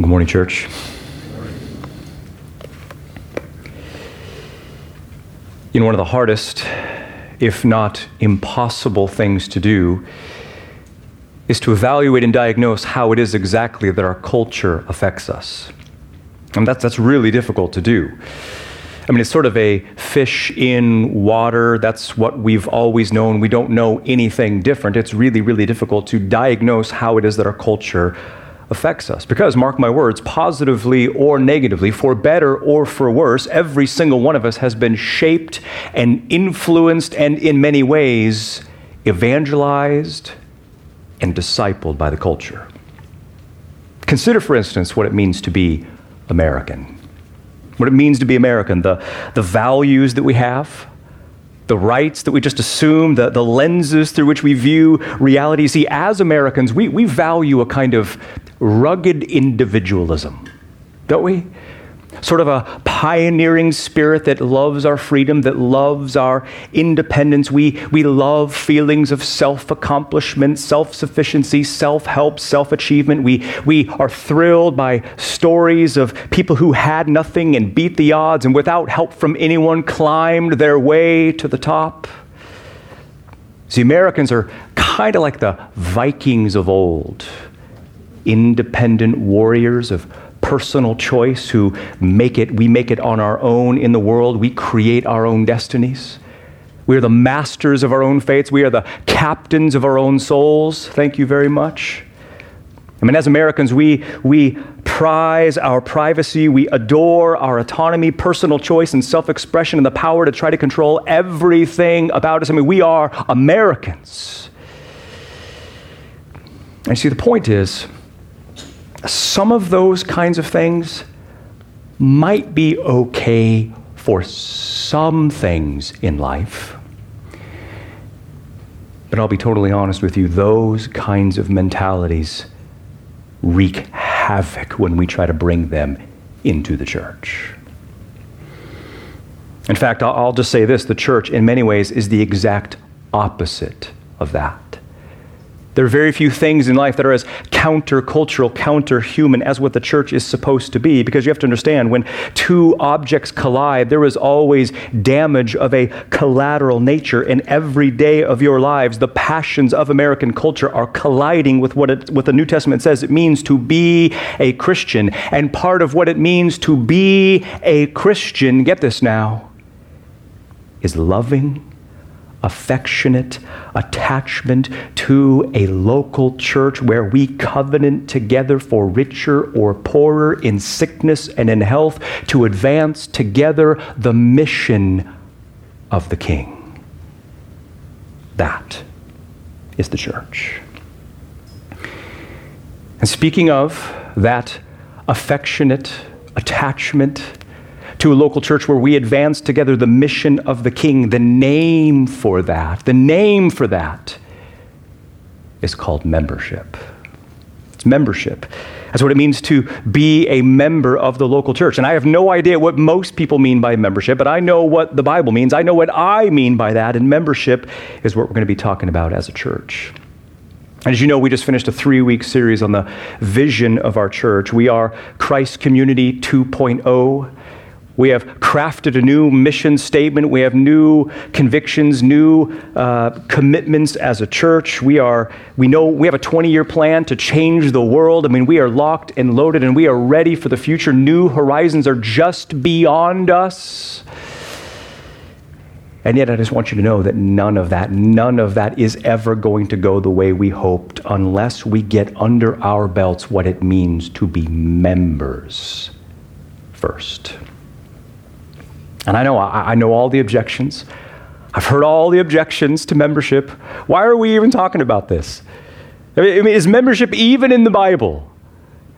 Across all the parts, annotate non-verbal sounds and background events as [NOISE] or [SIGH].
Good morning, church. You know, one of the hardest, if not impossible, things to do is to evaluate and diagnose how it is exactly that our culture affects us. And that's, that's really difficult to do. I mean, it's sort of a fish in water. That's what we've always known. We don't know anything different. It's really, really difficult to diagnose how it is that our culture affects us. Because, mark my words, positively or negatively, for better or for worse, every single one of us has been shaped and influenced and, in many ways, evangelized and discipled by the culture. Consider, for instance, what it means to be American. What it means to be American, the, the values that we have, the rights that we just assume, the, the lenses through which we view reality. See, as Americans, we, we value a kind of rugged individualism, don't we? Sort of a pioneering spirit that loves our freedom, that loves our independence. We, we love feelings of self accomplishment, self sufficiency, self help, self achievement. We, we are thrilled by stories of people who had nothing and beat the odds and without help from anyone climbed their way to the top. See, Americans are kind of like the Vikings of old independent warriors of personal choice who make it we make it on our own in the world. We create our own destinies. We are the masters of our own fates. We are the captains of our own souls. Thank you very much. I mean as americans we we prize our privacy. We adore our autonomy personal choice and self-expression and the power to try to control everything about us. I mean we are americans. And see the point is some of those kinds of things might be okay for some things in life. But I'll be totally honest with you, those kinds of mentalities wreak havoc when we try to bring them into the church. In fact, I'll just say this the church, in many ways, is the exact opposite of that. There are very few things in life that are as countercultural, counterhuman as what the church is supposed to be, because you have to understand when two objects collide, there is always damage of a collateral nature. In every day of your lives, the passions of American culture are colliding with what, it, what the New Testament says it means to be a Christian. And part of what it means to be a Christian, get this now, is loving affectionate attachment to a local church where we covenant together for richer or poorer in sickness and in health to advance together the mission of the King. That is the church. And speaking of that affectionate attachment, to a local church where we advance together the mission of the King. The name for that, the name for that is called membership. It's membership. That's what it means to be a member of the local church. And I have no idea what most people mean by membership, but I know what the Bible means. I know what I mean by that, and membership is what we're going to be talking about as a church. And as you know, we just finished a three week series on the vision of our church. We are Christ Community 2.0. We have crafted a new mission statement. We have new convictions, new uh, commitments as a church. We are, we know we have a 20 year plan to change the world. I mean, we are locked and loaded and we are ready for the future. New horizons are just beyond us. And yet, I just want you to know that none of that, none of that is ever going to go the way we hoped unless we get under our belts what it means to be members first. And I know, I, I know all the objections. I've heard all the objections to membership. Why are we even talking about this? I mean, is membership even in the Bible?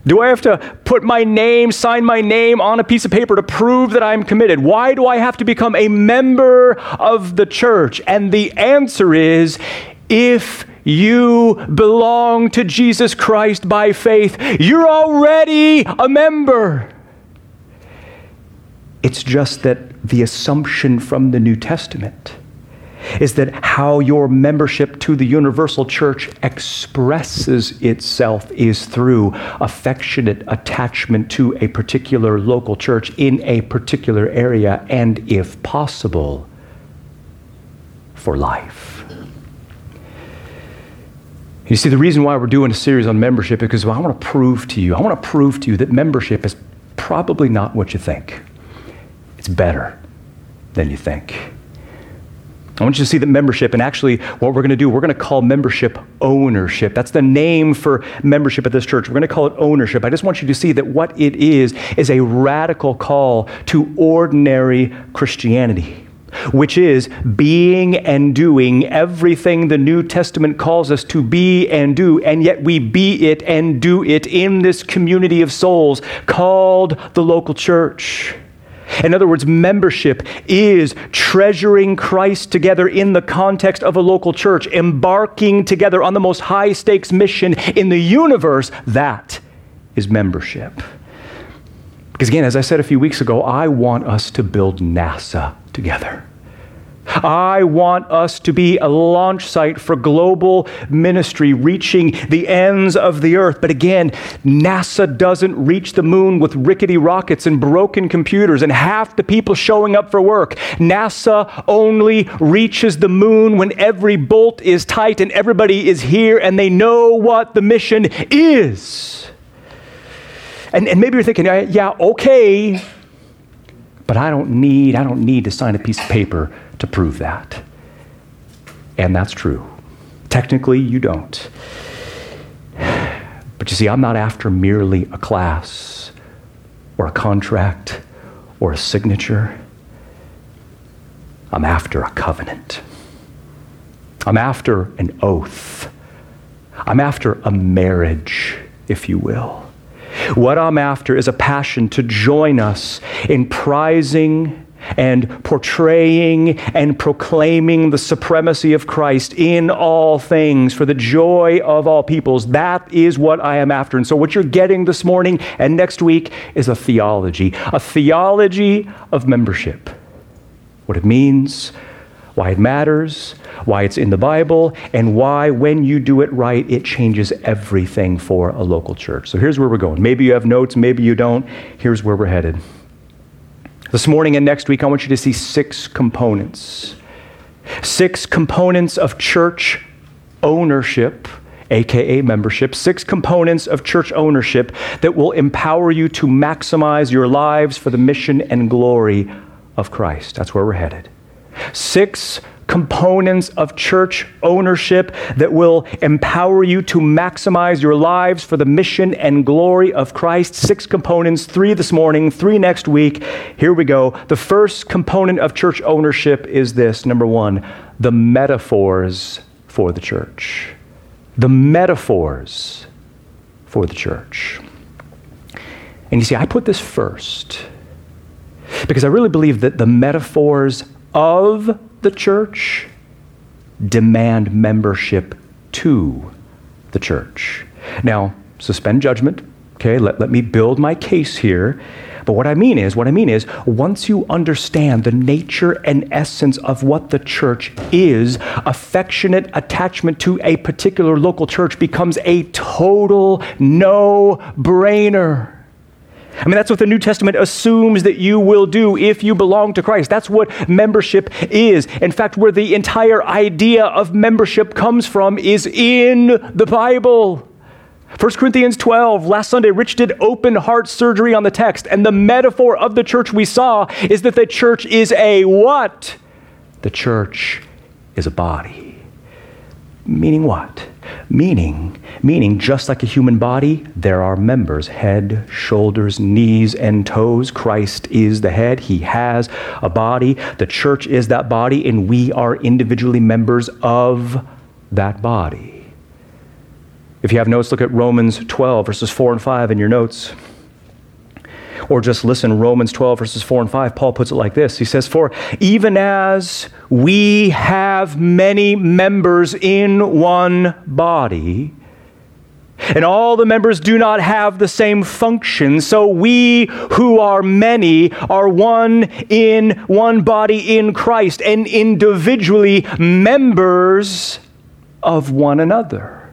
Do I have to put my name, sign my name on a piece of paper to prove that I'm committed? Why do I have to become a member of the church? And the answer is if you belong to Jesus Christ by faith, you're already a member. It's just that the assumption from the New Testament is that how your membership to the universal church expresses itself is through affectionate attachment to a particular local church in a particular area, and if possible, for life. You see, the reason why we're doing a series on membership is because I want to prove to you, I want to prove to you that membership is probably not what you think. It's better than you think. I want you to see that membership, and actually, what we're going to do, we're going to call membership ownership. That's the name for membership at this church. We're going to call it ownership. I just want you to see that what it is is a radical call to ordinary Christianity, which is being and doing everything the New Testament calls us to be and do, and yet we be it and do it in this community of souls called the local church. In other words, membership is treasuring Christ together in the context of a local church, embarking together on the most high stakes mission in the universe. That is membership. Because again, as I said a few weeks ago, I want us to build NASA together. I want us to be a launch site for global ministry reaching the ends of the earth. But again, NASA doesn't reach the moon with rickety rockets and broken computers and half the people showing up for work. NASA only reaches the moon when every bolt is tight and everybody is here and they know what the mission is. And, and maybe you're thinking, yeah, okay, but I don't need, I don't need to sign a piece of paper to prove that. And that's true. Technically, you don't. But you see, I'm not after merely a class or a contract or a signature. I'm after a covenant. I'm after an oath. I'm after a marriage, if you will. What I'm after is a passion to join us in prizing and portraying and proclaiming the supremacy of Christ in all things for the joy of all peoples. That is what I am after. And so, what you're getting this morning and next week is a theology, a theology of membership. What it means, why it matters, why it's in the Bible, and why, when you do it right, it changes everything for a local church. So, here's where we're going. Maybe you have notes, maybe you don't. Here's where we're headed. This morning and next week, I want you to see six components. Six components of church ownership, aka membership, six components of church ownership that will empower you to maximize your lives for the mission and glory of Christ. That's where we're headed. Six components of church ownership that will empower you to maximize your lives for the mission and glory of Christ. Six components, three this morning, three next week. Here we go. The first component of church ownership is this number one, the metaphors for the church. The metaphors for the church. And you see, I put this first because I really believe that the metaphors of the church demand membership to the church. Now, suspend judgment. Okay, let, let me build my case here. But what I mean is, what I mean is, once you understand the nature and essence of what the church is, affectionate attachment to a particular local church becomes a total no brainer. I mean, that's what the New Testament assumes that you will do if you belong to Christ. That's what membership is. In fact, where the entire idea of membership comes from is in the Bible. 1 Corinthians 12, last Sunday, Rich did open heart surgery on the text. And the metaphor of the church we saw is that the church is a what? The church is a body. Meaning what? Meaning, meaning just like a human body, there are members, head, shoulders, knees, and toes. Christ is the head. He has a body. The church is that body, and we are individually members of that body. If you have notes, look at Romans 12, verses 4 and 5 in your notes. Or just listen, Romans 12, verses 4 and 5. Paul puts it like this He says, For even as we have many members in one body, And all the members do not have the same function. So we who are many are one in one body in Christ and individually members of one another.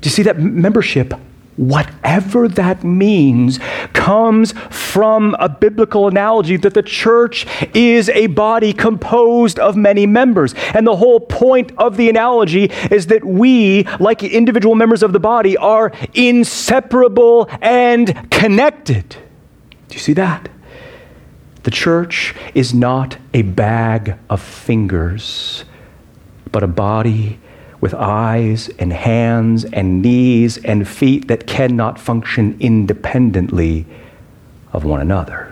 Do you see that membership whatever that means, comes from a biblical analogy that the church is a body composed of many members. And the whole point of the analogy is that we, like individual members of the body, are inseparable and connected. Do you see that? The church is not a bag of fingers, but a body with eyes and hands and knees and feet that cannot function independently of one another.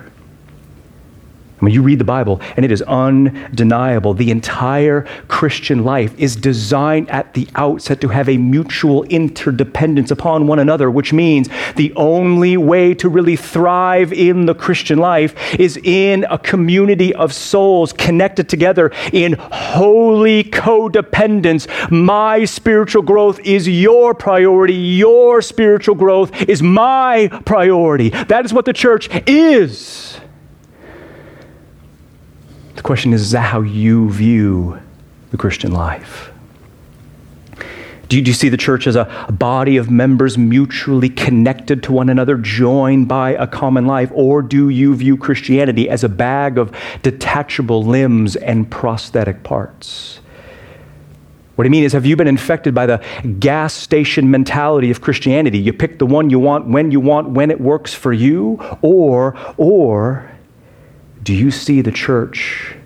When you read the Bible, and it is undeniable, the entire Christian life is designed at the outset to have a mutual interdependence upon one another, which means the only way to really thrive in the Christian life is in a community of souls connected together in holy codependence. My spiritual growth is your priority, your spiritual growth is my priority. That is what the church is. The question is, is that how you view the Christian life? Do you, do you, see the church as a, a body of members mutually connected to one another, joined by a common life? Or do you view Christianity as a bag of detachable limbs and prosthetic parts? What I mean is, have you been infected by the gas station mentality of Christianity? You pick the one you want when you want, when it works for you? Or, or do you see the church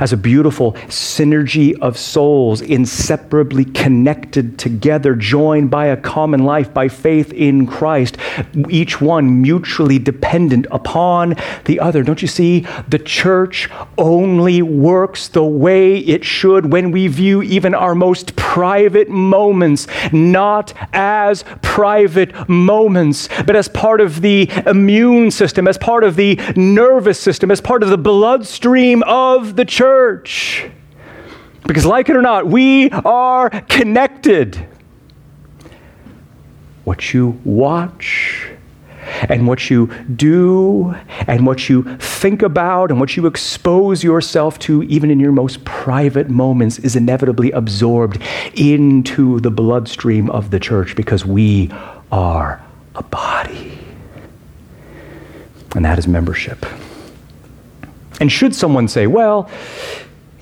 as a beautiful synergy of souls, inseparably connected together, joined by a common life, by faith in Christ, each one mutually dependent upon the other. Don't you see? The church only works the way it should when we view even our most private moments not as private moments, but as part of the immune system, as part of the nervous system, as part of the bloodstream of the church. Because, like it or not, we are connected. What you watch and what you do and what you think about and what you expose yourself to, even in your most private moments, is inevitably absorbed into the bloodstream of the church because we are a body. And that is membership. And should someone say, well,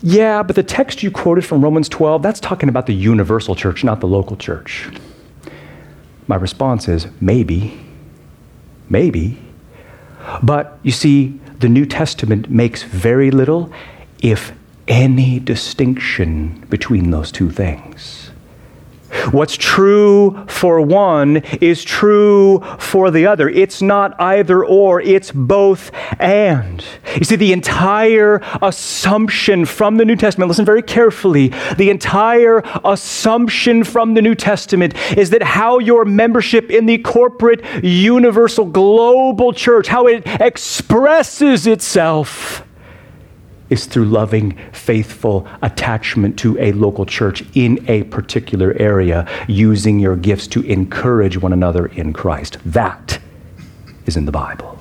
yeah, but the text you quoted from Romans 12, that's talking about the universal church, not the local church. My response is maybe, maybe. But you see, the New Testament makes very little, if any, distinction between those two things. What's true for one is true for the other. It's not either or, it's both and. You see, the entire assumption from the New Testament, listen very carefully, the entire assumption from the New Testament is that how your membership in the corporate, universal, global church, how it expresses itself is through loving, faithful attachment to a local church in a particular area, using your gifts to encourage one another in Christ. That is in the Bible.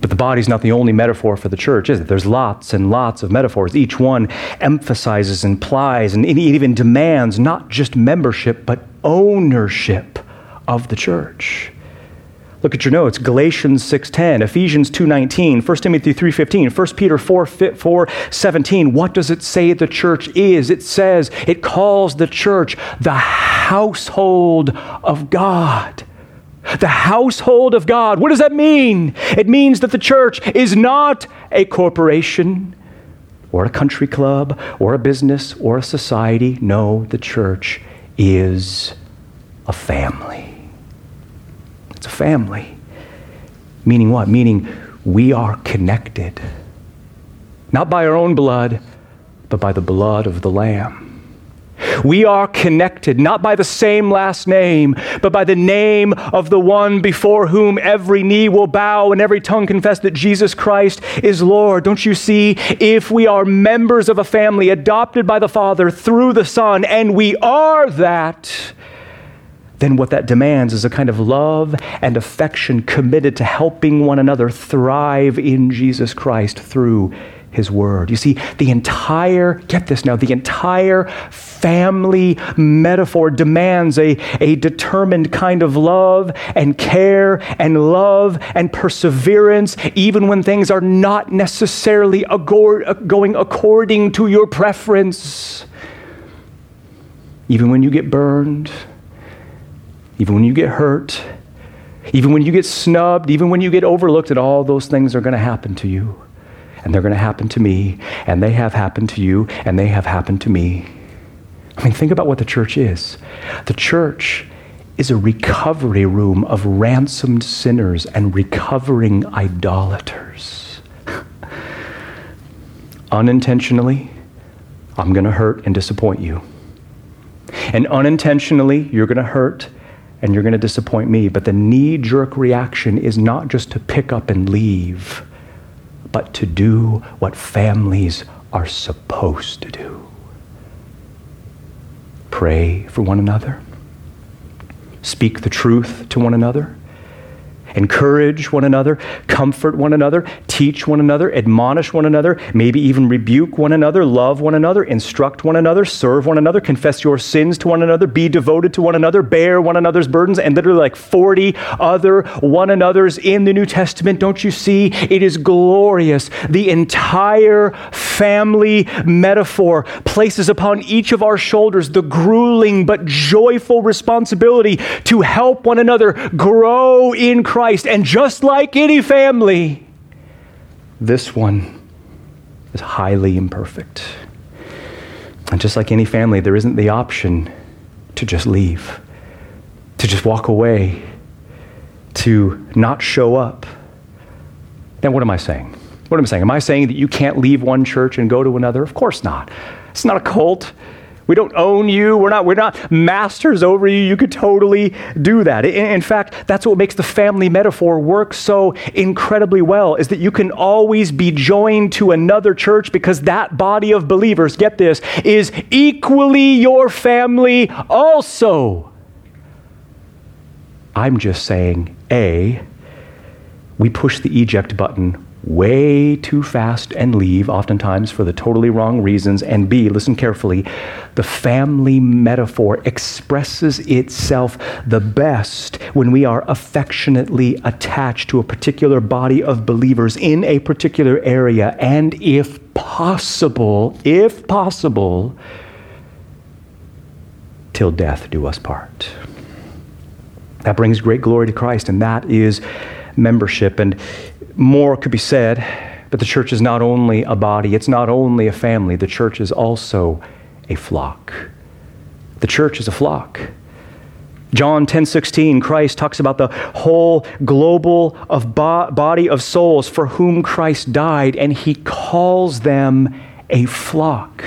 But the body's not the only metaphor for the church, is it? There's lots and lots of metaphors. Each one emphasizes, implies, and even demands not just membership, but ownership of the church. Look at your notes. Galatians 6:10, Ephesians 2:19, 1 Timothy 3:15, 1 Peter 4, 4 17. What does it say the church is? It says it calls the church the household of God. The household of God. What does that mean? It means that the church is not a corporation or a country club or a business or a society. No, the church is a family. It's a family. Meaning what? Meaning we are connected. Not by our own blood, but by the blood of the Lamb. We are connected not by the same last name, but by the name of the one before whom every knee will bow and every tongue confess that Jesus Christ is Lord. Don't you see? If we are members of a family adopted by the Father through the Son, and we are that, then what that demands is a kind of love and affection committed to helping one another thrive in Jesus Christ through his word. You see, the entire, get this now, the entire family metaphor demands a, a determined kind of love and care and love and perseverance, even when things are not necessarily agor- going according to your preference. Even when you get burned, even when you get hurt, even when you get snubbed, even when you get overlooked, and all those things are going to happen to you. And they're going to happen to me, and they have happened to you, and they have happened to me. I mean, think about what the church is. The church is a recovery room of ransomed sinners and recovering idolaters. [LAUGHS] Unintentionally, I'm going to hurt and disappoint you. And unintentionally, you're going to hurt and you're going to disappoint me. But the knee jerk reaction is not just to pick up and leave, but to do what families are supposed to do pray for one another, speak the truth to one another encourage one another, comfort one another, teach one another, admonish one another, maybe even rebuke one another, love one another, instruct one another, serve one another, confess your sins to one another, be devoted to one another, bear one another's burdens, and literally like 40 other one another's in the New Testament. Don't you see? It is glorious. The entire family metaphor places upon each of our shoulders the grueling but joyful responsibility to help one another grow in Christ Christ. And just like any family, this one is highly imperfect. And just like any family, there isn't the option to just leave, to just walk away, to not show up. Now, what am I saying? What am I saying? Am I saying that you can't leave one church and go to another? Of course not. It's not a cult. We don't own you. We're not, we're not masters over you. You could totally do that. In, in, fact, that's what makes the family metaphor work so incredibly well is that you can always be joined to another church because that body of believers, get this, is equally your family also. I'm just saying, A, we push the eject button way too fast and leave, oftentimes for the totally wrong reasons. And B, listen carefully, the family metaphor expresses itself the best when we are affectionately attached to a particular body of believers in a particular area, and if possible, if possible, till death do us part. That brings great glory to Christ, and that is membership. And more could be said, but the church is not only a body, it's not only a family, the church is also a flock. The church is a flock. John 10:16 Christ talks about the whole global of bo- body of souls for whom Christ died and he calls them a flock.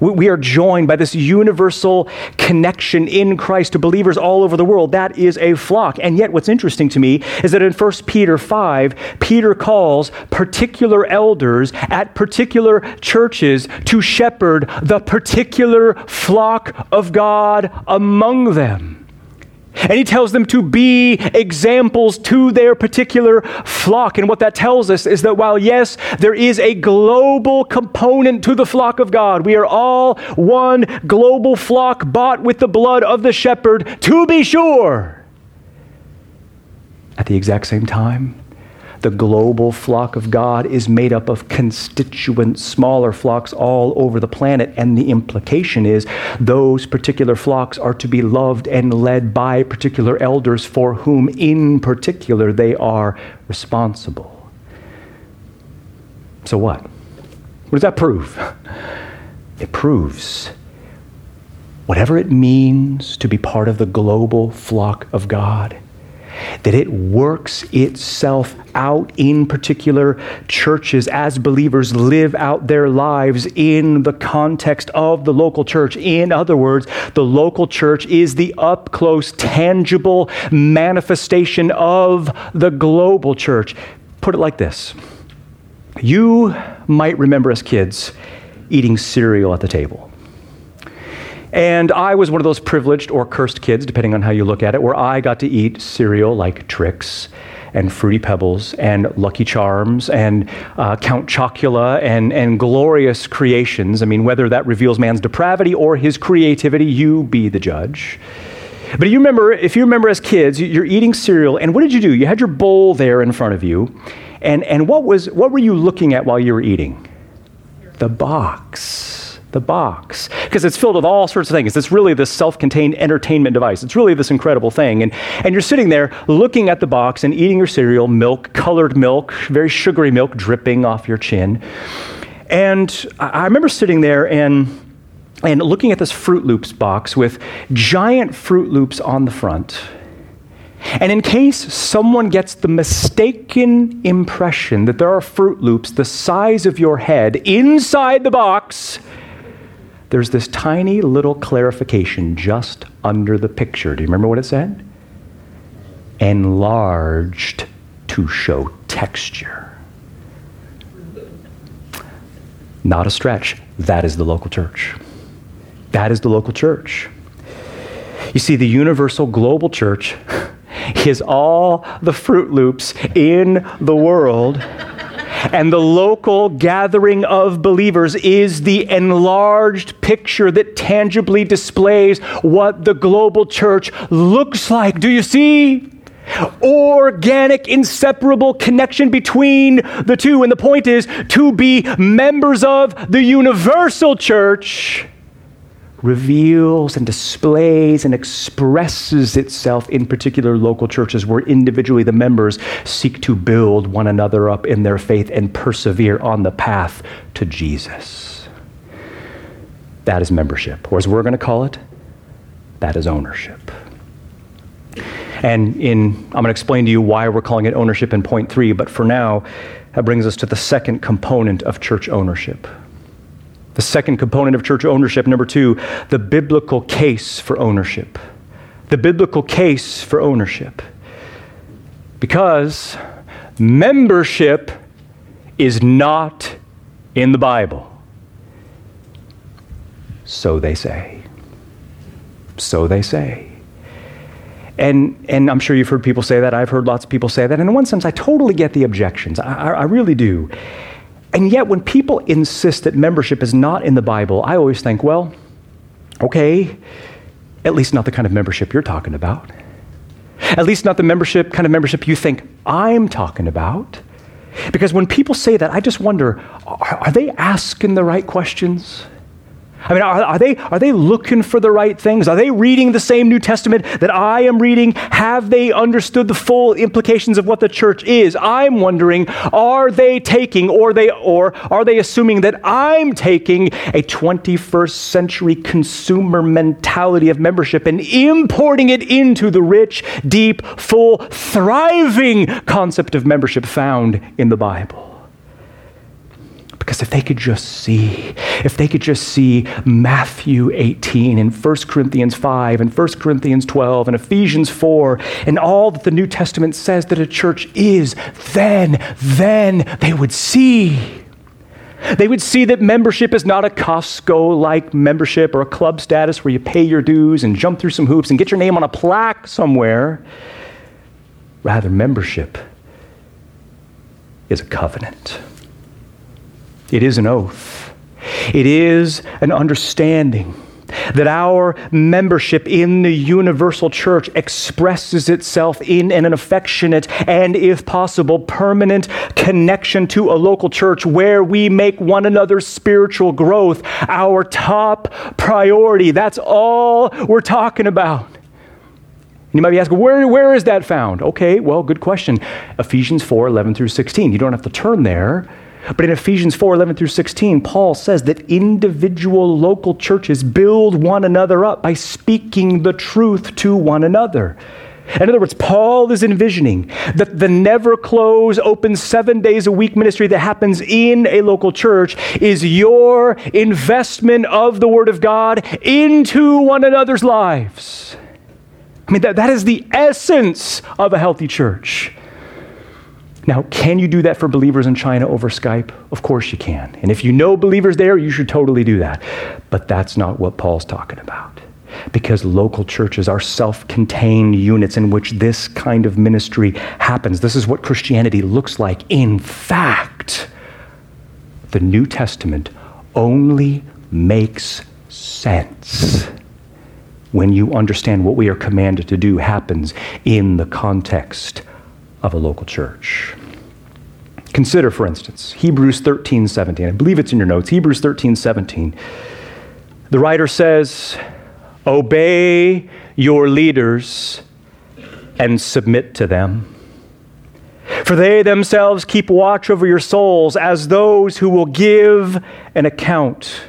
We are joined by this universal connection in Christ to believers all over the world. That is a flock. And yet, what's interesting to me is that in 1 Peter 5, Peter calls particular elders at particular churches to shepherd the particular flock of God among them. And he tells them to be examples to their particular flock. And what that tells us is that while, yes, there is a global component to the flock of God, we are all one global flock bought with the blood of the shepherd, to be sure. At the exact same time, the global flock of God is made up of constituent smaller flocks all over the planet. And the implication is those particular flocks are to be loved and led by particular elders for whom, in particular, they are responsible. So, what? What does that prove? [LAUGHS] It proves whatever it means to be part of the global flock of God that it works itself out in particular churches as believers live out their lives in the context of the local church. In other words, the local church is the up close, tangible manifestation of the global church. Put it like this you might remember as kids eating cereal at the table. And I was one of those privileged or cursed kids, depending on how you look at it, where I got to eat cereal like Trix and Fruity Pebbles and Lucky Charms and uh, Count Chocula and, and glorious creations. I mean, whether that reveals man's depravity or his creativity, you be the judge. But you remember, if you remember as kids, you're eating cereal, and what did you do? You had your bowl there in front of you, and, and what, was, what were you looking at while you were eating? The box the box because it's filled with all sorts of things. It's really this self contained entertainment device. It's really this incredible thing. And, and you're sitting there looking at the box and eating your cereal, milk, colored milk, very sugary milk dripping off your chin. And I remember sitting there and, and looking at this Froot Loops box with giant Froot Loops on the front. And in case someone gets the mistaken impression that there are Froot Loops the size of your head inside the box, there's this tiny little clarification just under the picture. Do you remember what it said? Enlarged to show texture. Not a stretch. That is the local church. That is the local church. You see, the universal global church [LAUGHS] is all the Froot Loops in the world and the local gathering of believers is the enlarged picture that tangibly displays what the global church looks like. Do you see? Organic, inseparable connection between the two. And the point is to be members of the universal church reveals and displays and expresses itself in particular local churches where individually the members seek to build one another up in their faith and persevere on the path to Jesus. That is membership, or as we're going to call it, that is ownership. And in, I'm going to explain to you why we're calling it ownership in point three, but for now, that brings us to the second component of church ownership the second component of church ownership. Number two, the biblical case for ownership. The biblical case for ownership. Because membership is not in the Bible. So they say. So they say. And, and I'm sure you've heard people say that. I've heard lots of people say that. And in one sense, I totally get the objections. I, I really do. And yet, when people insist that membership is not in the Bible, I always think, well, okay, at least not the kind of membership you're talking about. At least not the membership kind of membership you think I'm talking about. Because when people say that, I just wonder are, are they asking the right questions? I mean, are, are, they, are they looking for the right things? Are they reading the same New Testament that I am reading? Have they understood the full implications of what the church is? I'm wondering, are they taking or they or are they assuming that I'm taking a 21st century consumer mentality of membership and importing it into the rich, deep, full, thriving concept of membership found in the Bible? Because if they could just see, if they could just see Matthew 18 and 1 Corinthians 5 and 1 Corinthians 12 and Ephesians 4 and all that the New Testament says that a church is, then, then they would see. They would see that membership is not a Costco like membership or a club status where you pay your dues and jump through some hoops and get your name on a plaque somewhere. Rather, membership is a covenant. It is an oath. It is an understanding that our membership in the universal church expresses itself in an affectionate and, if possible, permanent connection to a local church where we make one another's spiritual growth our top priority. That's all we're talking about. You might be asking, where, where is that found? Okay, well, good question. Ephesians 4 11 through 16. You don't have to turn there. But in Ephesians 4 11 through 16, Paul says that individual local churches build one another up by speaking the truth to one another. In other words, Paul is envisioning that the never close, open seven days a week ministry that happens in a local church is your investment of the Word of God into one another's lives. I mean, that, that is the essence of a healthy church. Now, can you do that for believers in China over Skype? Of course you can. And if you know believers there, you should totally do that. But that's not what Paul's talking about because local churches are self contained units in which this kind of ministry happens. This is what Christianity looks like. In fact, the New Testament only makes sense when you understand what we are commanded to do happens in the context of a local church. Consider, for instance, Hebrews 13 17. I believe it's in your notes. Hebrews 13 17. The writer says, Obey your leaders and submit to them. For they themselves keep watch over your souls as those who will give an account.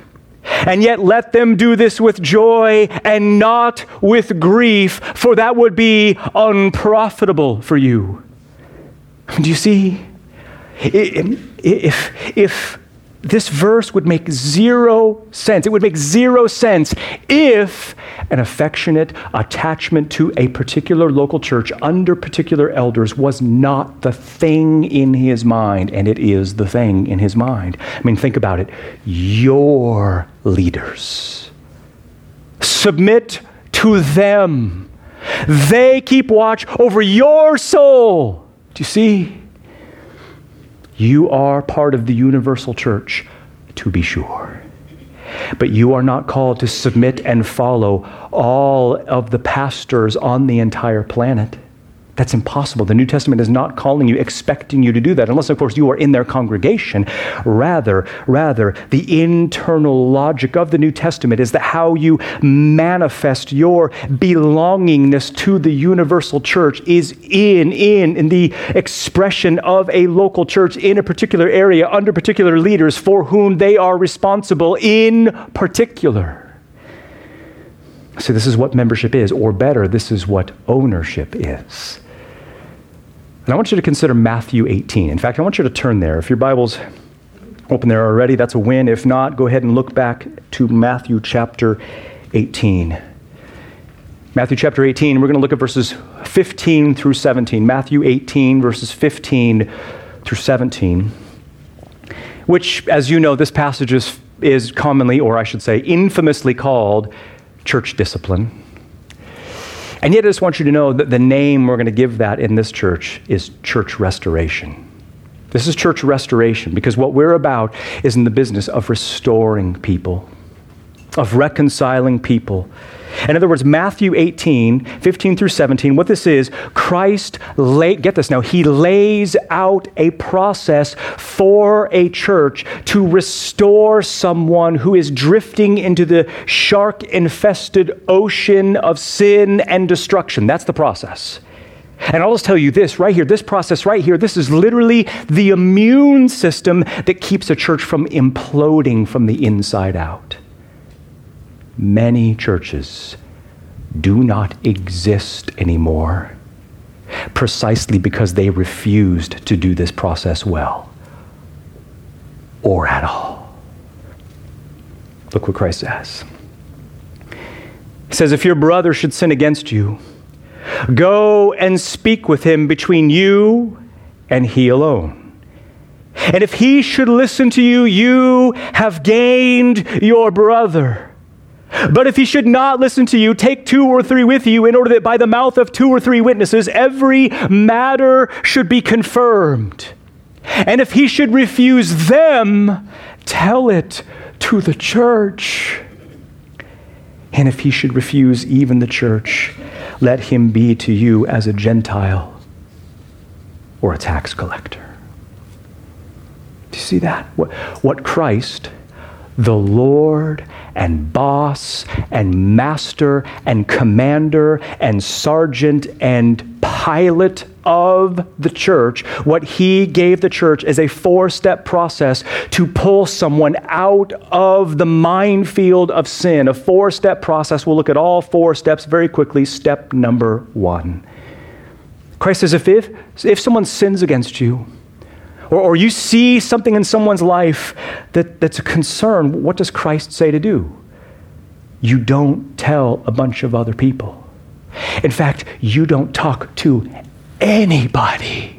And yet let them do this with joy and not with grief, for that would be unprofitable for you. Do you see? If, if this verse would make zero sense. It would make zero sense if an affectionate attachment to a particular local church under particular elders was not the thing in his mind, and it is the thing in his mind. I mean, think about it. Your leaders. Submit to them. They keep watch over your soul. Do you see? You are part of the universal church, to be sure. But you are not called to submit and follow all of the pastors on the entire planet. That's impossible. The New Testament is not calling you, expecting you to do that, unless, of course, you are in their congregation. Rather, rather, the internal logic of the New Testament is that how you manifest your belongingness to the universal church is in, in, in the expression of a local church in a particular area under particular leaders for whom they are responsible in particular. So, this is what membership is, or better, this is what ownership is. And I want you to consider Matthew 18. In fact, I want you to turn there. If your Bible's open there already, that's a win. If not, go ahead and look back to Matthew chapter 18. Matthew chapter 18, we're going to look at verses 15 through 17. Matthew 18, verses 15 through 17, which, as you know, this passage is, is commonly, or I should say, infamously called church discipline. And yet, I just want you to know that the name we're going to give that in this church is church restoration. This is church restoration because what we're about is in the business of restoring people, of reconciling people in other words, Matthew 18, 15 through 17, what this is, Christ, lay, get this now, he lays out a process for a church to restore someone who is drifting into the shark infested ocean of sin and destruction. That's the process. And I'll just tell you this right here, this process right here, this is literally the immune system that keeps a church from imploding from the inside out many churches do not exist anymore precisely because they refused to do this process well or at all. Look what Christ says. He says, If your brother should sin against you, go and speak with him between you and he alone. And if he should listen to you, you have gained your brother. But if he should not listen to you, take two or three with you, in order that by the mouth of two or three witnesses every matter should be confirmed. And if he should refuse them, tell it to the church. And if he should refuse even the church, let him be to you as a Gentile or a tax collector. Do you see that? What, what Christ, the Lord and boss and master and commander and sergeant and pilot of the church, what he gave the church is a four step process to pull someone out of the minefield of sin. A four step process. We'll look at all four steps very quickly. Step number one Christ says if, if, if someone sins against you, or, or you see something in someone's life that, that's a concern, what does Christ say to do? You don't tell a bunch of other people. In fact, you don't talk to anybody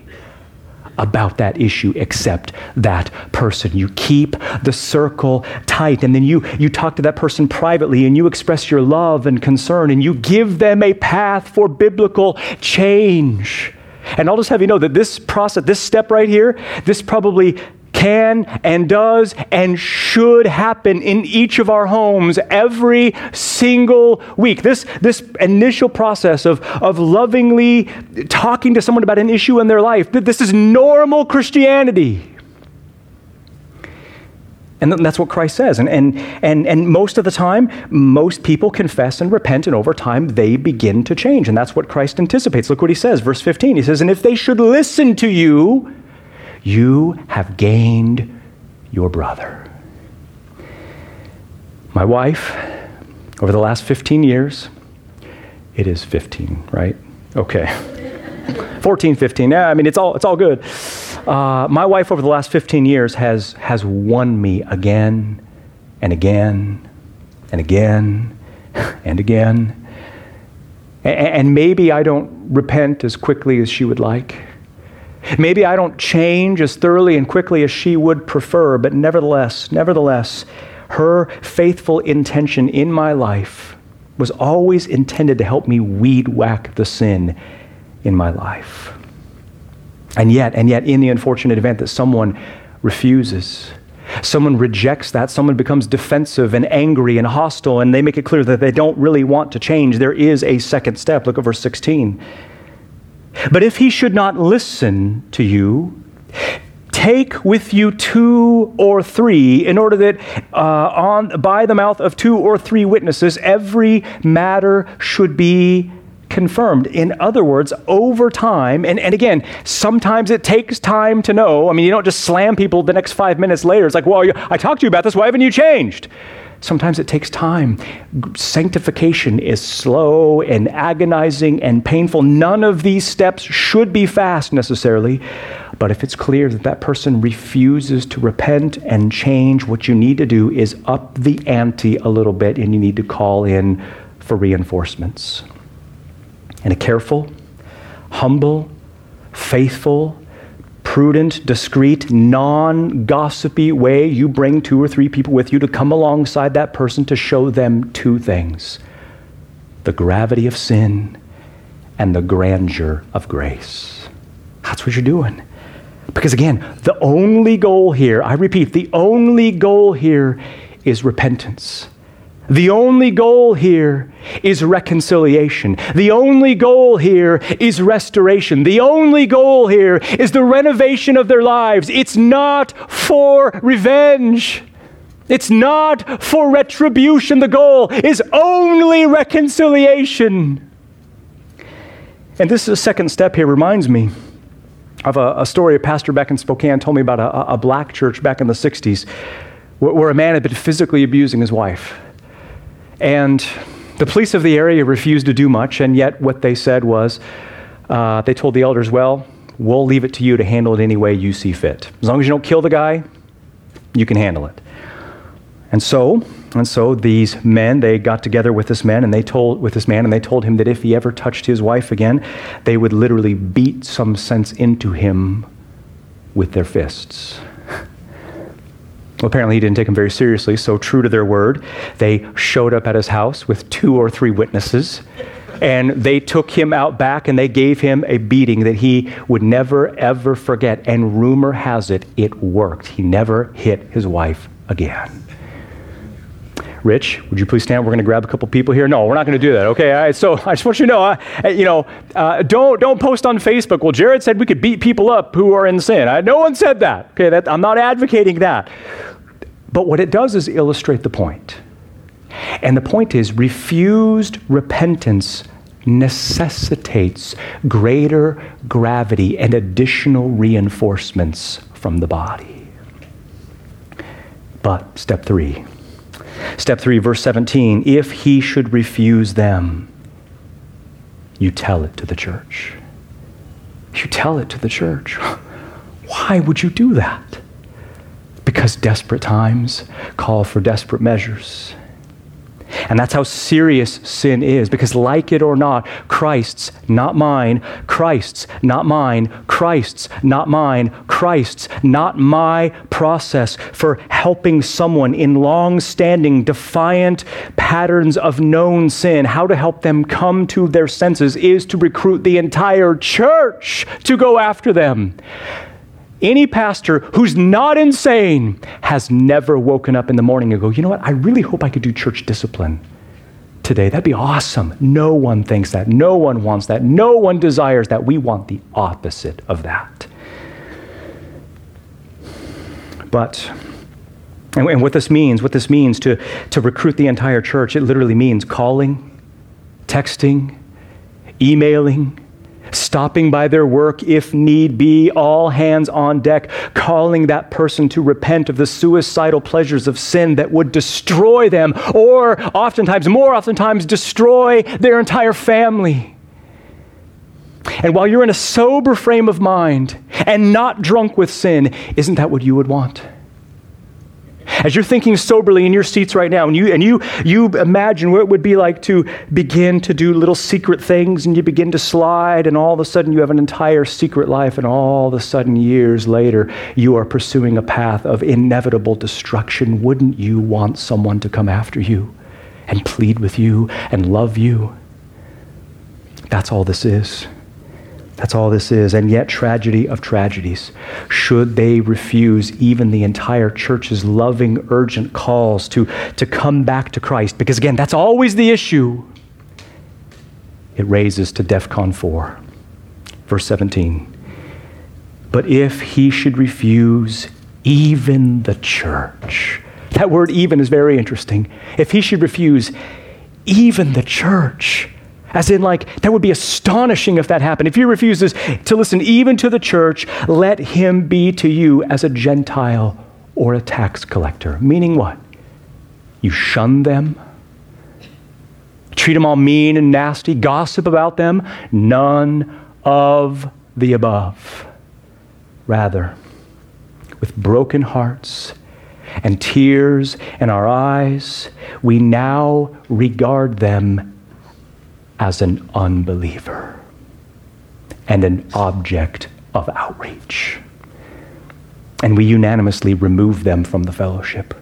about that issue except that person. You keep the circle tight, and then you, you talk to that person privately and you express your love and concern, and you give them a path for biblical change. And I'll just have you know that this process, this step right here, this probably can and does and should happen in each of our homes every single week. This, this initial process of, of lovingly talking to someone about an issue in their life, this is normal Christianity. And that's what Christ says. And, and, and, and most of the time, most people confess and repent, and over time, they begin to change. And that's what Christ anticipates. Look what he says, verse 15. He says, And if they should listen to you, you have gained your brother. My wife, over the last 15 years, it is 15, right? Okay. [LAUGHS] 14, 15. Yeah, I mean, it's all, it's all good. Uh, my wife, over the last 15 years, has, has won me again and again and again [LAUGHS] and again. And, and maybe I don't repent as quickly as she would like. Maybe I don't change as thoroughly and quickly as she would prefer, but nevertheless, nevertheless, her faithful intention in my life was always intended to help me weed whack the sin in my life. And yet, and yet, in the unfortunate event that someone refuses, someone rejects that, someone becomes defensive and angry and hostile, and they make it clear that they don't really want to change, there is a second step. Look at verse 16. But if he should not listen to you, take with you two or three, in order that uh, on, by the mouth of two or three witnesses, every matter should be confirmed. In other words, over time, and, and again, sometimes it takes time to know. I mean, you don't just slam people the next five minutes later. It's like, well, I talked to you about this. Why haven't you changed? Sometimes it takes time. Sanctification is slow and agonizing and painful. None of these steps should be fast necessarily. But if it's clear that that person refuses to repent and change, what you need to do is up the ante a little bit and you need to call in for reinforcements. In a careful, humble, faithful, prudent, discreet, non gossipy way, you bring two or three people with you to come alongside that person to show them two things the gravity of sin and the grandeur of grace. That's what you're doing. Because again, the only goal here, I repeat, the only goal here is repentance. The only goal here is reconciliation. The only goal here is restoration. The only goal here is the renovation of their lives. It's not for revenge. It's not for retribution. The goal is only reconciliation. And this is a second step here, reminds me of a, a story a pastor back in Spokane told me about a, a black church back in the 60s where, where a man had been physically abusing his wife. And the police of the area refused to do much, and yet what they said was uh, they told the elders, well, we'll leave it to you to handle it any way you see fit. As long as you don't kill the guy, you can handle it. And so, and so these men, they got together with this man and they told with this man and they told him that if he ever touched his wife again, they would literally beat some sense into him with their fists. Apparently, he didn't take him very seriously, so true to their word, they showed up at his house with two or three witnesses. And they took him out back and they gave him a beating that he would never, ever forget. And rumor has it, it worked. He never hit his wife again. Rich, would you please stand? We're going to grab a couple people here. No, we're not going to do that. Okay. So [LAUGHS] I just want you to know, uh, you know, uh, don't don't post on Facebook. Well, Jared said we could beat people up who are in sin. I, no one said that. Okay. That, I'm not advocating that. But what it does is illustrate the point. And the point is refused repentance necessitates greater gravity and additional reinforcements from the body. But step three. Step three, verse 17 if he should refuse them, you tell it to the church. you tell it to the church. [LAUGHS] Why would you do that? Because desperate times call for desperate measures. And that's how serious sin is, because like it or not, Christ's, not mine, Christ's, not mine, Christ's, not mine, Christ's, not my process for helping someone in long standing, defiant patterns of known sin, how to help them come to their senses, is to recruit the entire church to go after them any pastor who's not insane has never woken up in the morning and go, you know what, I really hope I could do church discipline today. That'd be awesome. No one thinks that. No one wants that. No one desires that. We want the opposite of that. But, and, what this means, what this means to, to recruit the entire church, it literally means calling, texting, emailing, stopping by their work if need be, all hands on deck, calling that person to repent of the suicidal pleasures of sin that would destroy them, or oftentimes, more oftentimes, destroy their entire family. And while you're in a sober frame of mind and not drunk with sin, isn't that what you would want? As you're thinking soberly in your seats right now, and you, and you, you imagine what it would be like to begin to do little secret things, and you begin to slide, and all of a sudden you have an entire secret life, and all of a sudden, years later, you are pursuing a path of inevitable destruction. Wouldn't you want someone to come after you and plead with you and love you? That's all this is. That's all this is. And yet, tragedy of tragedies. Should they refuse even the entire church's loving, urgent calls to, to come back to Christ? Because again, that's always the issue. It raises to DEFCON 4, verse 17. But if he should refuse even the church, that word even is very interesting. If he should refuse even the church, as in, like, that would be astonishing if that happened. If he refuses to listen even to the church, let him be to you as a Gentile or a tax collector. Meaning what? You shun them, treat them all mean and nasty, gossip about them. None of the above. Rather, with broken hearts and tears in our eyes, we now regard them as an unbeliever and an object of outreach. And we unanimously remove them from the fellowship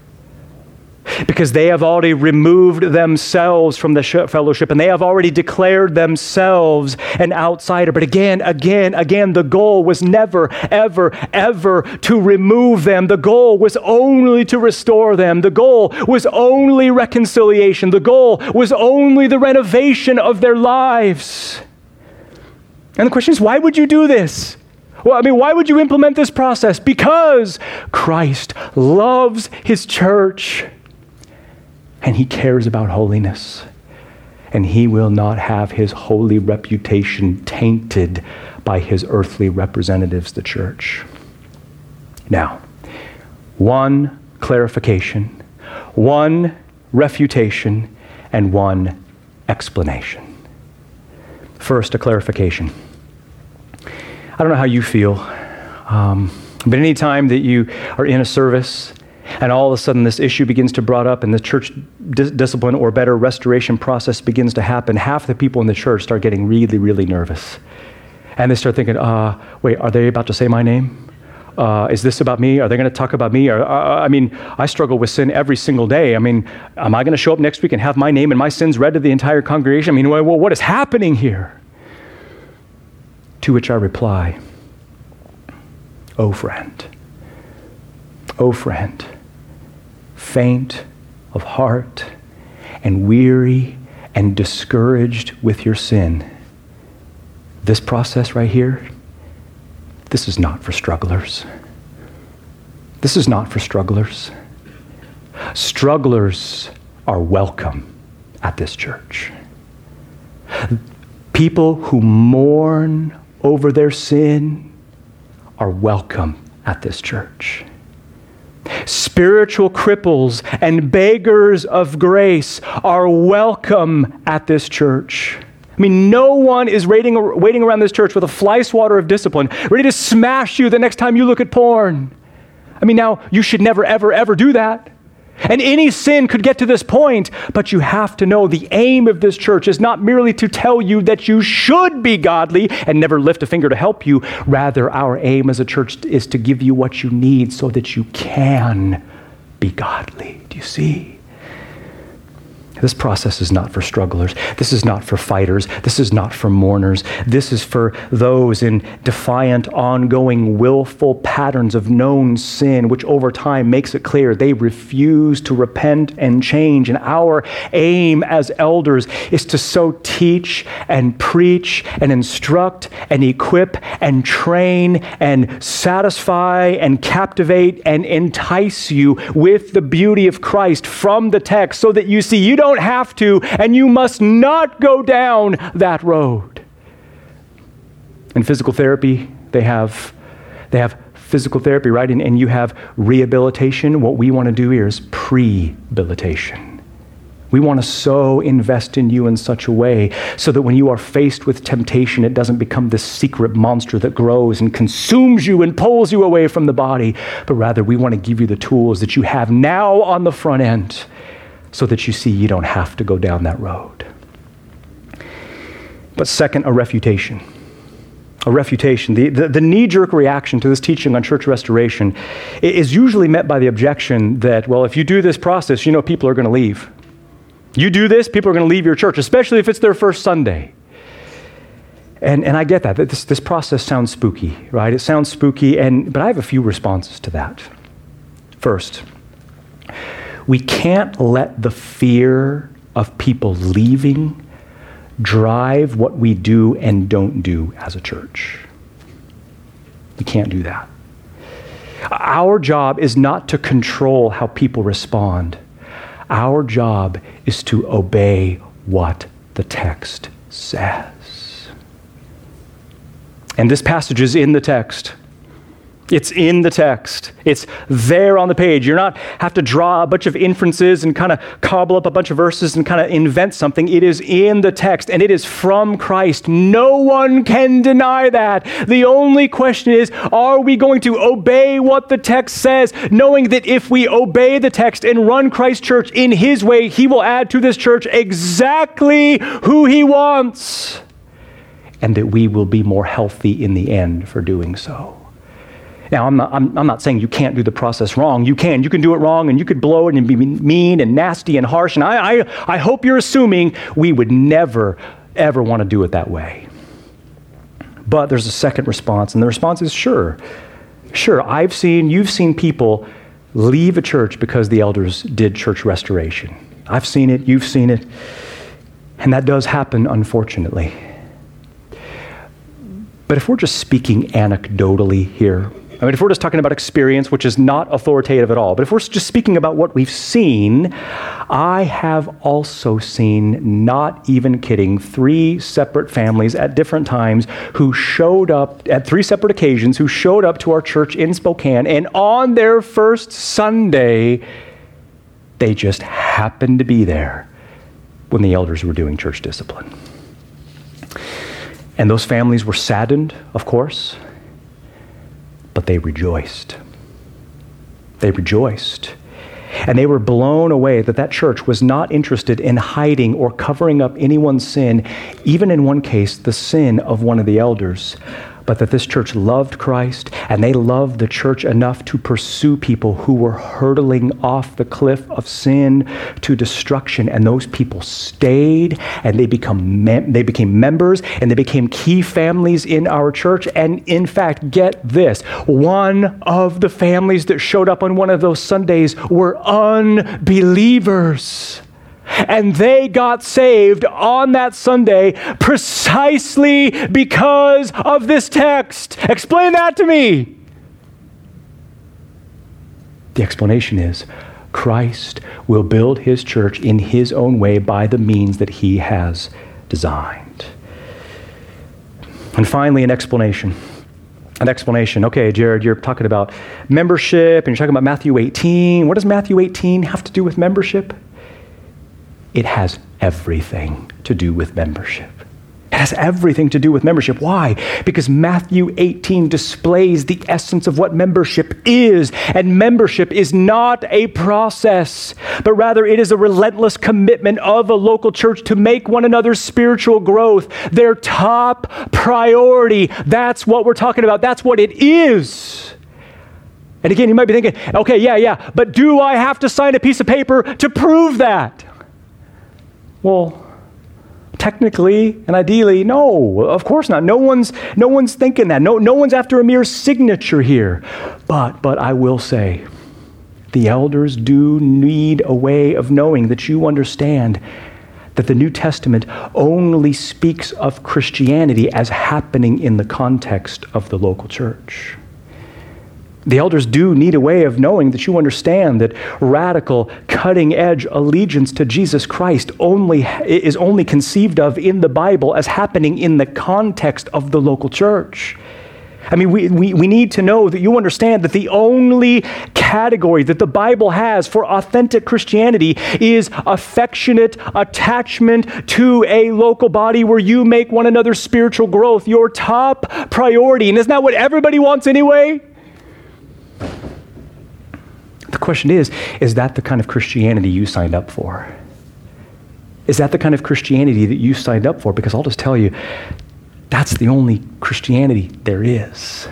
because they have already removed themselves from the fellowship and they have already declared themselves an outsider. But again, again, again, the goal was never, ever, ever to remove them. The goal was only to restore them. The goal was only reconciliation. The goal was only the renovation of their lives. And the question is, why would you do this? Well, I mean, why would you implement this process? Because Christ loves his church and he cares about holiness. And he will not have his holy reputation tainted by his earthly representatives, the church. Now, one clarification, one refutation, and one explanation. First, a clarification. I don't know how you feel, um, but any time that you are in a service and all of a sudden this issue begins to brought up and the church dis- discipline or better restoration process begins to happen half the people in the church start getting really really nervous and they start thinking uh, wait are they about to say my name uh, is this about me? Are they going to talk about me? Or, uh, I mean, I struggle with sin every single day. I mean, am I going to show up next week and have my name and my sins read to the entire congregation? I mean, well, what is happening here? To which I reply, Oh, friend, oh, friend, faint of heart and weary and discouraged with your sin, this process right here, this is not for strugglers. This is not for strugglers. Strugglers are welcome at this church. People who mourn over their sin are welcome at this church. Spiritual cripples and beggars of grace are welcome at this church. I mean, no one is waiting, waiting around this church with a fly swatter of discipline, ready to smash you the next time you look at porn. I mean, now, you should never, ever, ever do that. And any sin could get to this point, but you have to know the aim of this church is not merely to tell you that you should be godly and never lift a finger to help you. Rather, our aim as a church is to give you what you need so that you can be godly. Do you see? This process is not for strugglers. This is not for fighters. This is not for mourners. This is for those in defiant, ongoing, willful patterns of known sin, which over time makes it clear they refuse to repent and change. And our aim as elders is to so teach and preach and instruct and equip and train and satisfy and captivate and entice you with the beauty of Christ from the text so that you see you don't don't have to, and you must not go down that road. In physical therapy, they have, they have physical therapy, right? And, and you have rehabilitation. What we want to do here is prehabilitation. We want to so invest in you in such a way so that when you are faced with temptation, it doesn't become this secret monster that grows and consumes you and pulls you away from the body, but rather we want to give you the tools that you have now on the front end so that you see you don't have to go down that road. But second, a refutation. A refutation. The, the, the knee jerk reaction to this teaching on church restoration is usually met by the objection that, well, if you do this process, you know people are going to leave. You do this, people are going to leave your church, especially if it's their first Sunday. And, and I get that. This, this process sounds spooky, right? It sounds spooky, and, but I have a few responses to that. First, we can't let the fear of people leaving drive what we do and don't do as a church. We can't do that. Our job is not to control how people respond. Our job is to obey what the text says. And this passage is in the text. It's in the text. It's there on the page. You're not have to draw a bunch of inferences and kind of cobble up a bunch of verses and kind of invent something. It is in the text and it is from Christ. No one can deny that. The only question is, are we going to obey what the text says, knowing that if we obey the text and run Christ Church in his way, he will add to this church exactly who he wants and that we will be more healthy in the end for doing so. Now, I'm not, I'm, I'm not saying you can't do the process wrong. You can. You can do it wrong and you could blow it and be mean and nasty and harsh. And I, I, I hope you're assuming we would never, ever want to do it that way. But there's a second response, and the response is sure. Sure, I've seen, you've seen people leave a church because the elders did church restoration. I've seen it, you've seen it, and that does happen, unfortunately. But if we're just speaking anecdotally here, I mean, if we're just talking about experience, which is not authoritative at all, but if we're just speaking about what we've seen, I have also seen, not even kidding, three separate families at different times who showed up at three separate occasions, who showed up to our church in Spokane, and on their first Sunday, they just happened to be there when the elders were doing church discipline. And those families were saddened, of course but they rejoiced. They rejoiced. And they were blown away that that church was not interested in hiding or covering up anyone's sin, even in one case, the sin of one of the elders but that this church loved Christ and they loved the church enough to pursue people who were hurtling off the cliff of sin to destruction. And those people stayed and they, become mem- they became members and they became key families in our church. And in fact, get this one of the families that showed up on one of those Sundays were unbelievers. And they got saved on that Sunday precisely because of this text. Explain that to me. The explanation is Christ will build his church in his own way by the means that he has designed. And finally, an explanation. An explanation. Okay, Jared, you're talking about membership and you're talking about Matthew 18. What does Matthew 18 have to do with membership? It has everything to do with membership. It has everything to do with membership. Why? Because Matthew 18 displays the essence of what membership is. And membership is not a process, but rather it is a relentless commitment of a local church to make one another's spiritual growth their top priority. That's what we're talking about. That's what it is. And again, you might be thinking, okay, yeah, yeah, but do I have to sign a piece of paper to prove that? Well, technically and ideally, no, of course not. No one's, no one's thinking that. No, no one's after a mere signature here. But, but I will say, the elders do need a way of knowing that you understand that the New Testament only speaks of Christianity as happening in the context of the local church. The elders do need a way of knowing that you understand that radical, cutting edge allegiance to Jesus Christ only, is only conceived of in the Bible as happening in the context of the local church. I mean, we, we, we need to know that you understand that the only category that the Bible has for authentic Christianity is affectionate attachment to a local body where you make one another's spiritual growth your top priority. And isn't that what everybody wants anyway? The question is is that the kind of Christianity you signed up for? Is that the kind of Christianity that you signed up for? Because I'll just tell you, that's the only Christianity there is.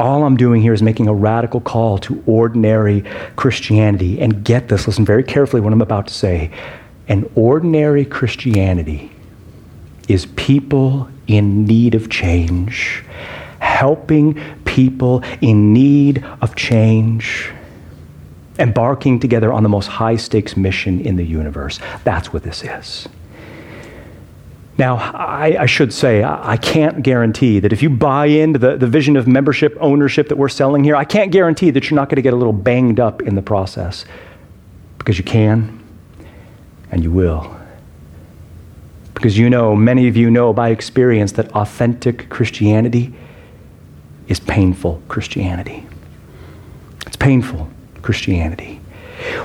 All I'm doing here is making a radical call to ordinary Christianity. And get this, listen very carefully what I'm about to say. An ordinary Christianity is people in need of change helping people in need of change, embarking together on the most high stakes mission in the universe. That's what this is. Now, I, I, should say, I can't guarantee that if you buy into the, the vision of membership ownership that we're selling here, I can't guarantee that you're not going to get a little banged up in the process. Because you can, and you will. Because you know, many of you know by experience that authentic Christianity is painful Christianity. It's painful Christianity.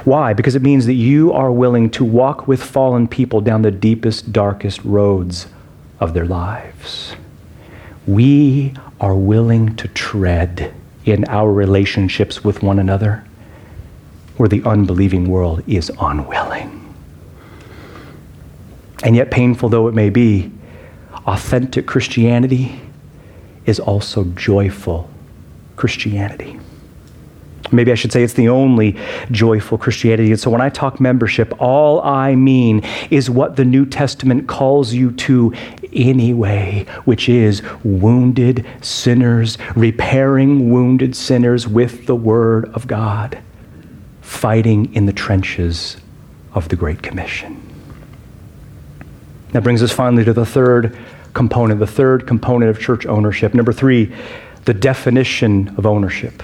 Why? Because it means that you are willing to walk with fallen people down the deepest, darkest roads of their lives. We are willing to tread in our relationships with one another where the unbelieving world is unwilling. And yet, painful though it may be, authentic Christianity is also joyful Christianity. Maybe I should say it's the only joyful Christianity. And so when I talk membership, all I mean is what the New Testament calls you to anyway, which is wounded sinners, repairing wounded sinners with the Word of God, fighting in the trenches of the Great Commission. That brings us finally to the third component, the third component of church ownership. Number three, the definition of ownership.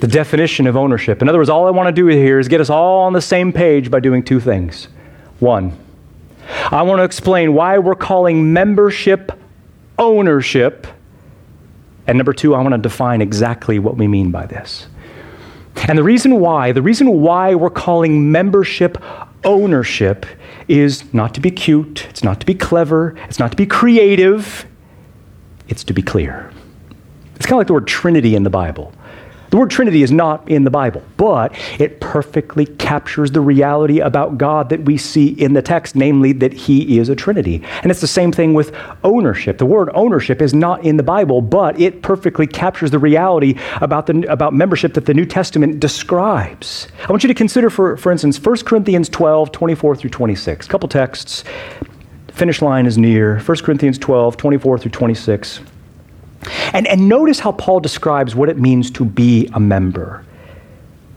The definition of ownership. In other words, all I want to do here is get us all on the same page by doing two things. One, I want to explain why we're calling membership ownership. And number two, I want to define exactly what we mean by this. And the reason why, the reason why we're calling membership ownership is not to be cute, it's not to be clever, it's not to be creative, it's to be clear. It's kind of like the word Trinity in the Bible. The word Trinity is not in the Bible, but it perfectly captures the reality about God that we see in the text, namely that He is a Trinity. And it's the same thing with ownership. The word ownership is not in the Bible, but it perfectly captures the reality about, the, about membership that the New Testament describes. I want you to consider, for, for instance, 1 Corinthians 12, 24 through 26. A couple texts. Finish line is near. 1 Corinthians 12, 24 through 26. And, and notice how Paul describes what it means to be a member.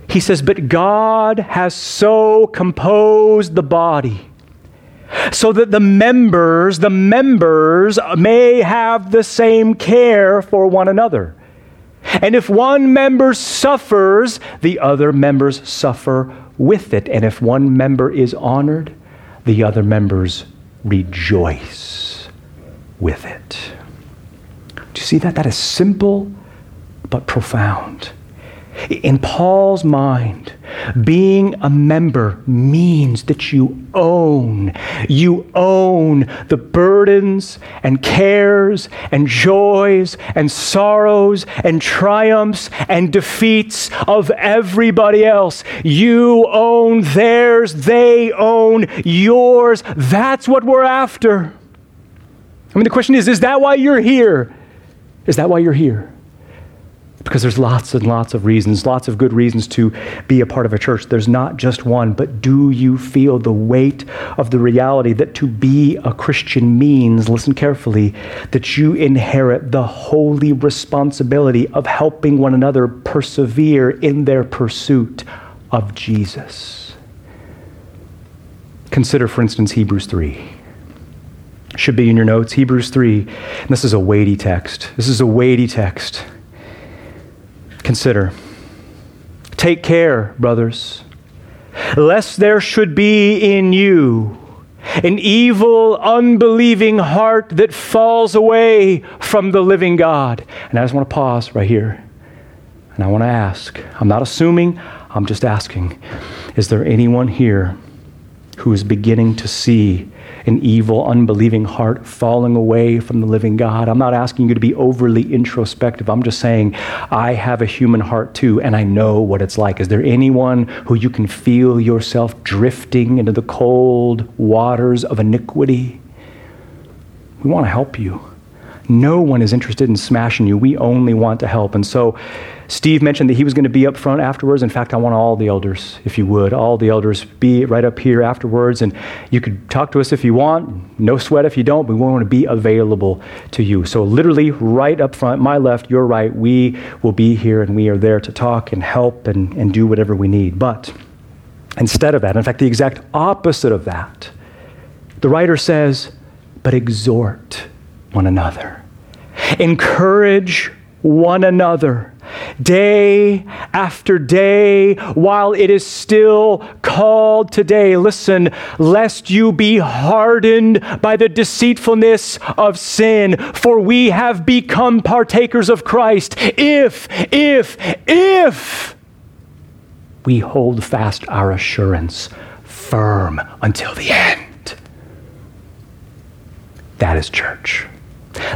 He says, But God has so composed the body so that the members, the members may have the same care for one another. And if one member suffers, the other members suffer with it. And if one member is honored, the other members rejoice with it. See that? That is simple but profound. In Paul's mind, Being a member means that you own. You own the burdens and cares and joys and sorrows and triumphs and defeats of everybody else. You own theirs, they own yours. That's what we're after. I mean, the question is is that why you're here? Is that why you're here? Because there's lots and lots of reasons, lots of good reasons to be a part of a church. There's not just one, but do you feel the weight of the reality that to be a Christian means, listen carefully, that you inherit the holy responsibility of helping one another persevere in their pursuit of Jesus? Consider, for instance, Hebrews 3 should be in your notes. Hebrews 3 and this is a weighty text. This is a weighty text. Consider. Take care, brothers, lest there should be in you an evil, unbelieving heart that falls away from the living God. And I just want to pause right here. And I want to ask. I'm not assuming, I'm just asking. Is there anyone here who is beginning to see an evil, unbelieving heart falling away from the living God. I'm not asking you to be overly introspective. I'm just saying, I have a human heart too, and I know what it's like. Is there anyone who you can feel yourself drifting into the cold waters of iniquity? We want to help you. No one is interested in smashing you. We only want to help. And so, Steve mentioned that he was going to be up front afterwards. In fact, I want all the elders, if you would, all the elders be right up here afterwards. And you could talk to us if you want. No sweat if you don't, but we want to be available to you. So, literally, right up front, my left, your right, we will be here and we are there to talk and help and, and do whatever we need. But instead of that, in fact, the exact opposite of that, the writer says, but exhort one another, encourage one another day after day while it is still called today. Listen, lest you be hardened by the deceitfulness of sin, for we have become partakers of Christ if, if, if we hold fast our assurance firm until the end. That is church.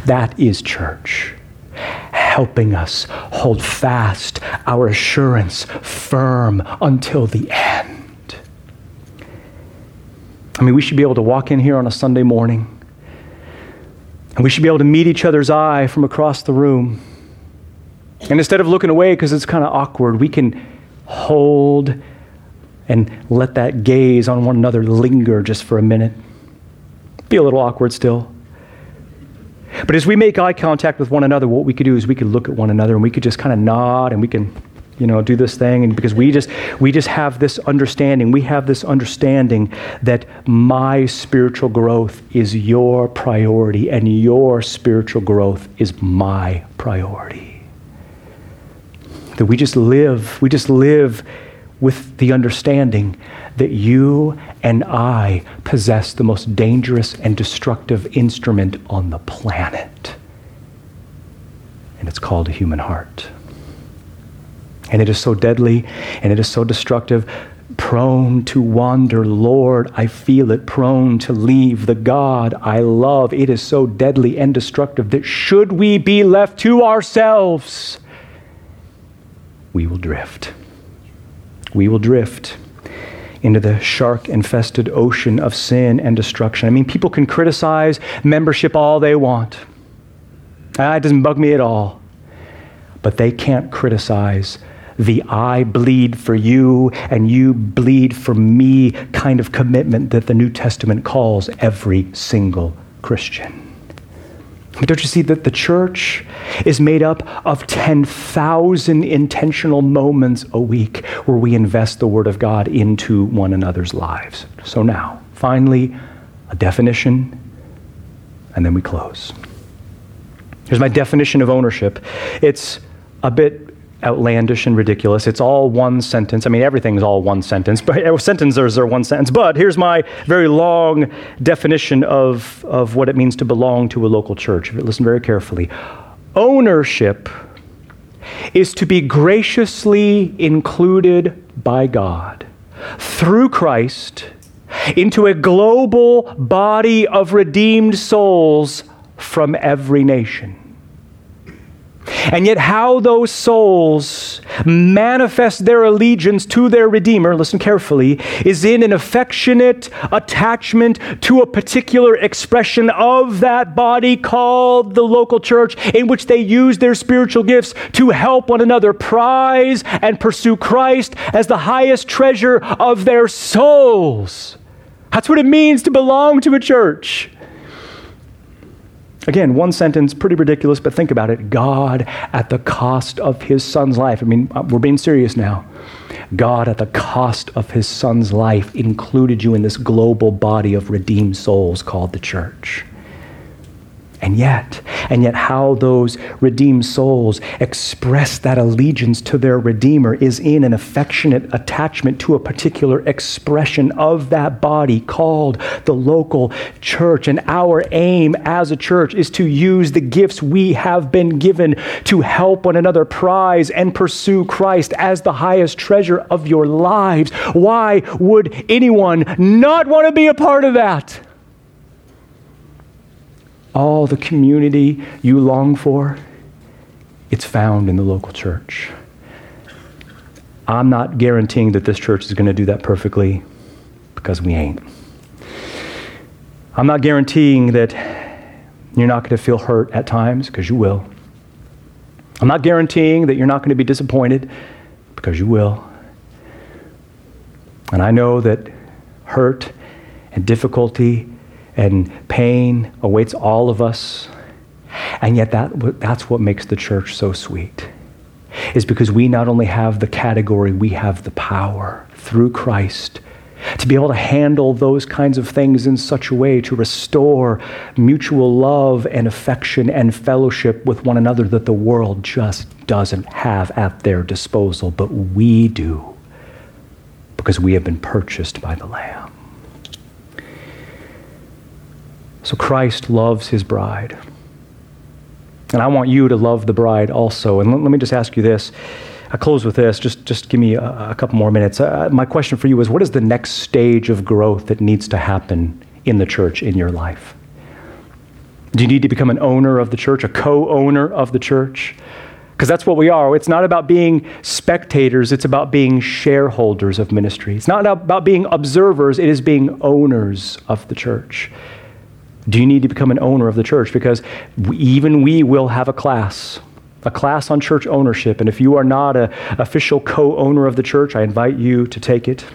That is church helping us hold fast our assurance firm until the end. I mean, we should be able to walk in here on a Sunday morning and we should be able to meet each other's eye from across the room. And instead of looking away because it's kind of awkward, we can hold and let that gaze on one another linger just for a minute. Be a little awkward still. But as we make eye contact with one another, what we could do is we could look at one another and we could just kind of nod and we can, you know, do this thing. And because we just we just have this understanding, we have this understanding that my spiritual growth is your priority and your spiritual growth is my priority. That we just live, we just live with the understanding that you and I possess the most dangerous and destructive instrument on the planet. And it's called a human heart. And it is so deadly and it is so destructive, prone to wander. Lord, I feel it, prone to leave the God I love. It is so deadly and destructive that should we be left to ourselves, we will drift. We will drift into the shark infested ocean of sin and destruction. I mean, people can criticize membership all they want. Ah, it doesn't bug me at all. But they can't criticize the I bleed for you and you bleed for me kind of commitment that the New Testament calls every single Christian. Don't you see that the church is made up of 10,000 intentional moments a week where we invest the Word of God into one another's lives? So now, finally, a definition, and then we close. Here's my definition of ownership it's a bit outlandish and ridiculous. It's all one sentence. I mean, everything's all one sentence, but [LAUGHS] sentences are one sentence. But here's my very long definition of, of what it means to belong to a local church. Listen very carefully. Ownership is to be graciously included by God through Christ into a global body of redeemed souls from every nation. And yet, how those souls manifest their allegiance to their Redeemer, listen carefully, is in an affectionate attachment to a particular expression of that body called the local church, in which they use their spiritual gifts to help one another prize and pursue Christ as the highest treasure of their souls. That's what it means to belong to a church. Again, one sentence, pretty ridiculous, but think about it. God at the cost of his son's life. I mean, uh, we're being serious now. God at the cost of his son's life included you in this global body of redeemed souls called the church. And yet, and yet, how those redeemed souls express that allegiance to their Redeemer is in an affectionate attachment to a particular expression of that body called the local church. And our aim as a church is to use the gifts we have been given to help one another prize and pursue Christ as the highest treasure of your lives. Why would anyone not want to be a part of that? All the community you long for, it's found in the local church. I'm not guaranteeing that this church is going to do that perfectly because we ain't. I'm not guaranteeing that you're not going to feel hurt at times because you will. I'm not guaranteeing that you're not going to be disappointed because you will. And I know that hurt and difficulty and pain awaits all of us. And yet, that, that's what makes the church so sweet, is because we not only have the category, we have the power through Christ to be able to handle those kinds of things in such a way to restore mutual love and affection and fellowship with one another that the world just doesn't have at their disposal, but we do because we have been purchased by the Lamb. So Christ loves his bride. And I want you to love the bride also. And let, let me just ask you this. I close with this. Just, just give me a, a couple more minutes. Uh, my question for you is what is the next stage of growth that needs to happen in the church in your life? Do you need to become an owner of the church, a co owner of the church? Because that's what we are. It's not about being spectators, it's about being shareholders of ministry. It's not about being observers, it is being owners of the church. Do you need to become an owner of the church? Because even we will have a class, a class on church ownership. And if you are not an official co owner of the church, I invite you to take it.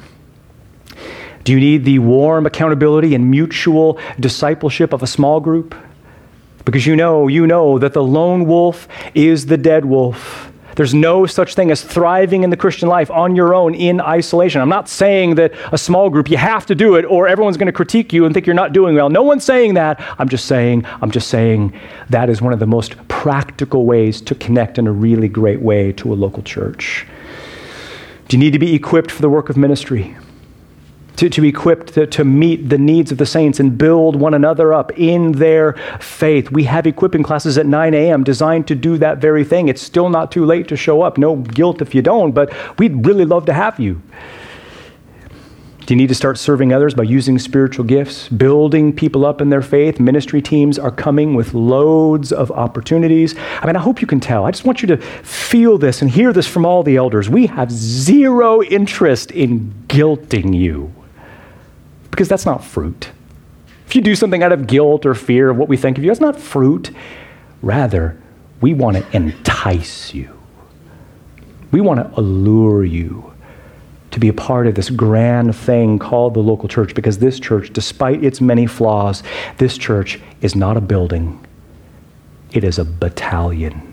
Do you need the warm accountability and mutual discipleship of a small group? Because you know, you know that the lone wolf is the dead wolf. There's no such thing as thriving in the Christian life on your own in isolation. I'm not saying that a small group, you have to do it or everyone's going to critique you and think you're not doing well. No one's saying that. I'm just saying, I'm just saying that is one of the most practical ways to connect in a really great way to a local church. Do you need to be equipped for the work of ministry? To, to be equipped to, to meet the needs of the saints and build one another up in their faith. We have equipping classes at 9 a.m. designed to do that very thing. It's still not too late to show up. No guilt if you don't, but we'd really love to have you. Do you need to start serving others by using spiritual gifts, building people up in their faith? Ministry teams are coming with loads of opportunities. I mean, I hope you can tell. I just want you to feel this and hear this from all the elders. We have zero interest in guilting you because that's not fruit. If you do something out of guilt or fear of what we think of you, that's not fruit. Rather, we want to entice you. We want to allure you to be a part of this grand thing called the local church because this church, despite its many flaws, this church is not a building, it is a battalion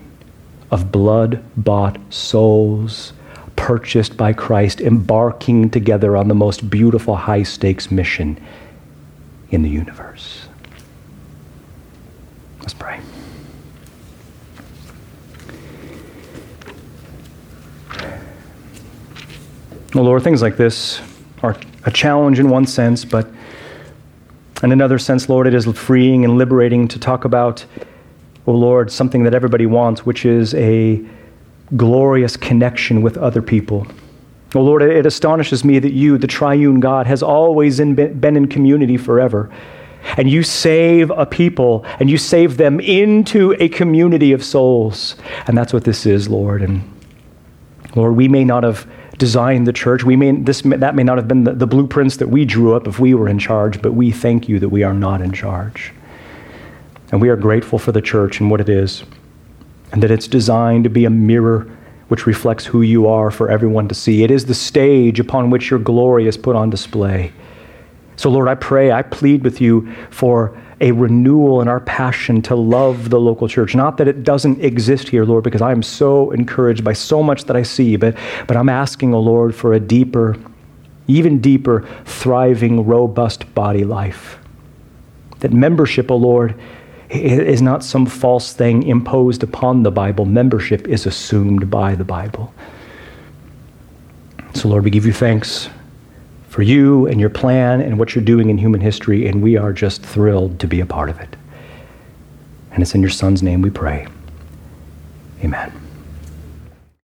of blood bought souls purchased by Christ, embarking together on the most beautiful high stakes mission in the universe. Let's pray. Well, Lord, things like this are a challenge in one sense, but in another sense, Lord, it is freeing and liberating to talk about, oh Lord, something that everybody wants, which is a glorious connection with other people. Oh Lord, it astonishes me that you, the triune God, has always been in community forever. And you save a people and you save them into a community of souls. And that's what this is, Lord. And Lord, we may not have designed the church. We may, this, that may not have been the, the blueprints that we drew up if we were in charge, but we thank you that we are not in charge. And we are grateful for the church and what it is, and that it's designed to be a mirror which reflects who you are for everyone to see. It is the stage upon which your glory is put on display. So, Lord, I pray, I plead with you for a renewal in our passion to love the local church. Not that it doesn't exist here, Lord, because I am so encouraged by so much that I see, but, but I'm asking, O oh Lord, for a deeper, even deeper, thriving, robust body life. That membership, O oh Lord, is not some false thing imposed upon the Bible. Membership is assumed by the Bible. So, Lord, we give you thanks for you and your plan and what you're doing in human history, and we are just thrilled to be a part of it. And it's in your Son's name we pray. Amen.